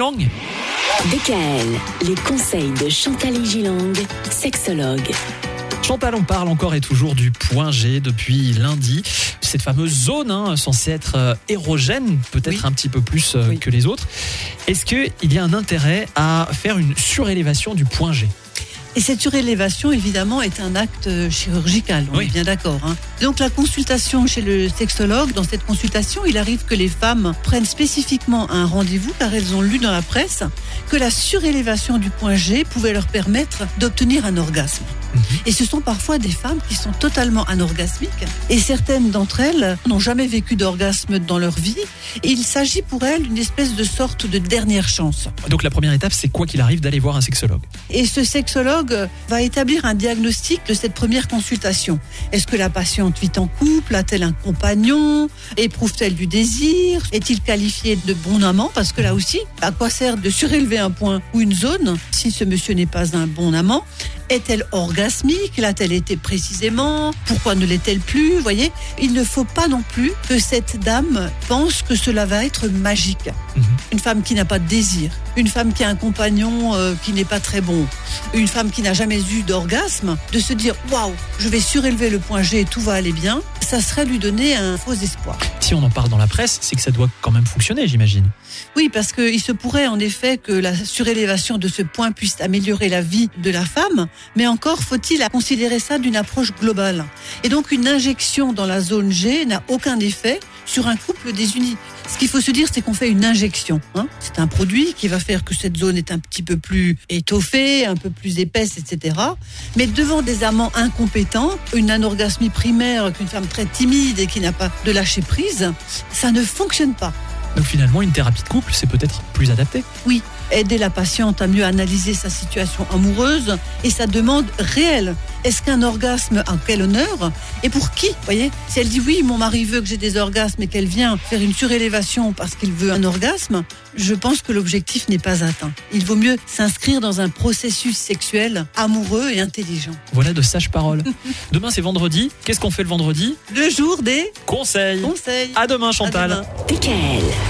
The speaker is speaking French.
Gilang. DKL, les conseils de Chantal Gilang, sexologue. Chantal, on parle encore et toujours du point G depuis lundi. Cette fameuse zone hein, censée être euh, érogène, peut-être Oui. un petit peu plus euh, Oui. que les autres. Est-ce qu'il y a un intérêt à faire une surélévation du point G? Et cette surélévation, évidemment, est un acte euh, chirurgical, on Oui. est bien d'accord. hein. Donc la consultation chez le sexologue, dans cette consultation, il arrive que les femmes prennent spécifiquement un rendez-vous car elles ont lu dans la presse que la surélévation du point G pouvait leur permettre d'obtenir un orgasme. Mhm. Et ce sont parfois des femmes qui sont totalement anorgasmiques et certaines d'entre elles n'ont jamais vécu d'orgasme dans leur vie. Et il s'agit pour elles d'une espèce de sorte de dernière chance. Donc la première étape, c'est quoi qu'il arrive d'aller voir un sexologue? Et ce sexologue va établir un diagnostic de cette première consultation. Est-ce que la patiente vit en couple? A-t-elle un compagnon? Éprouve-t-elle du désir? Est-il qualifié de bon amant? Parce que là aussi, à quoi sert de surélever un point ou une zone si ce monsieur n'est pas un bon amant? Est-elle orgasmique? L'a-t-elle été précisément? Pourquoi ne l'est-elle plus? Vous voyez, il ne faut pas non plus que cette dame pense que cela va être magique. Mhm. Une femme qui n'a pas de désir, une femme qui a un compagnon euh, qui n'est pas très bon, une femme qui n'a jamais eu d'orgasme, de se dire waouh, je vais surélever le point G et tout va aller bien, ça serait lui donner un faux espoir. Si on en parle dans la presse, c'est que ça doit quand même fonctionner, j'imagine. Oui, parce qu'il se pourrait en effet que la surélévation de ce point puisse améliorer la vie de la femme, mais encore faut-il considérer ça d'une approche globale. Et donc une injection dans la zone G n'a aucun effet sur un couple désuni. Ce qu'il faut se dire, c'est qu'on fait une injection. hein. C'est un produit qui va faire que cette zone est un petit peu plus étoffée, un peu plus épaisse, etc. Mais devant des amants incompétents, une anorgasmie primaire qu'une femme très timide et qui n'a pas de lâcher prise, ça ne fonctionne pas. Donc finalement, une thérapie de couple, c'est peut-être plus adapté. Oui, aider la patiente à mieux analyser sa situation amoureuse et sa demande réelle. Est-ce qu'un orgasme a quel honneur Et pour qui voyez? Si elle dit oui, mon mari veut que j'ai des orgasmes et qu'elle vient faire une surélévation parce qu'il veut un orgasme, je pense que l'objectif n'est pas atteint. Il vaut mieux s'inscrire dans un processus sexuel amoureux et intelligent. Voilà de sages paroles. Demain, c'est vendredi. Qu'est-ce qu'on fait le vendredi? Le jour des Conseils. conseils. À demain, À Chantal. demain.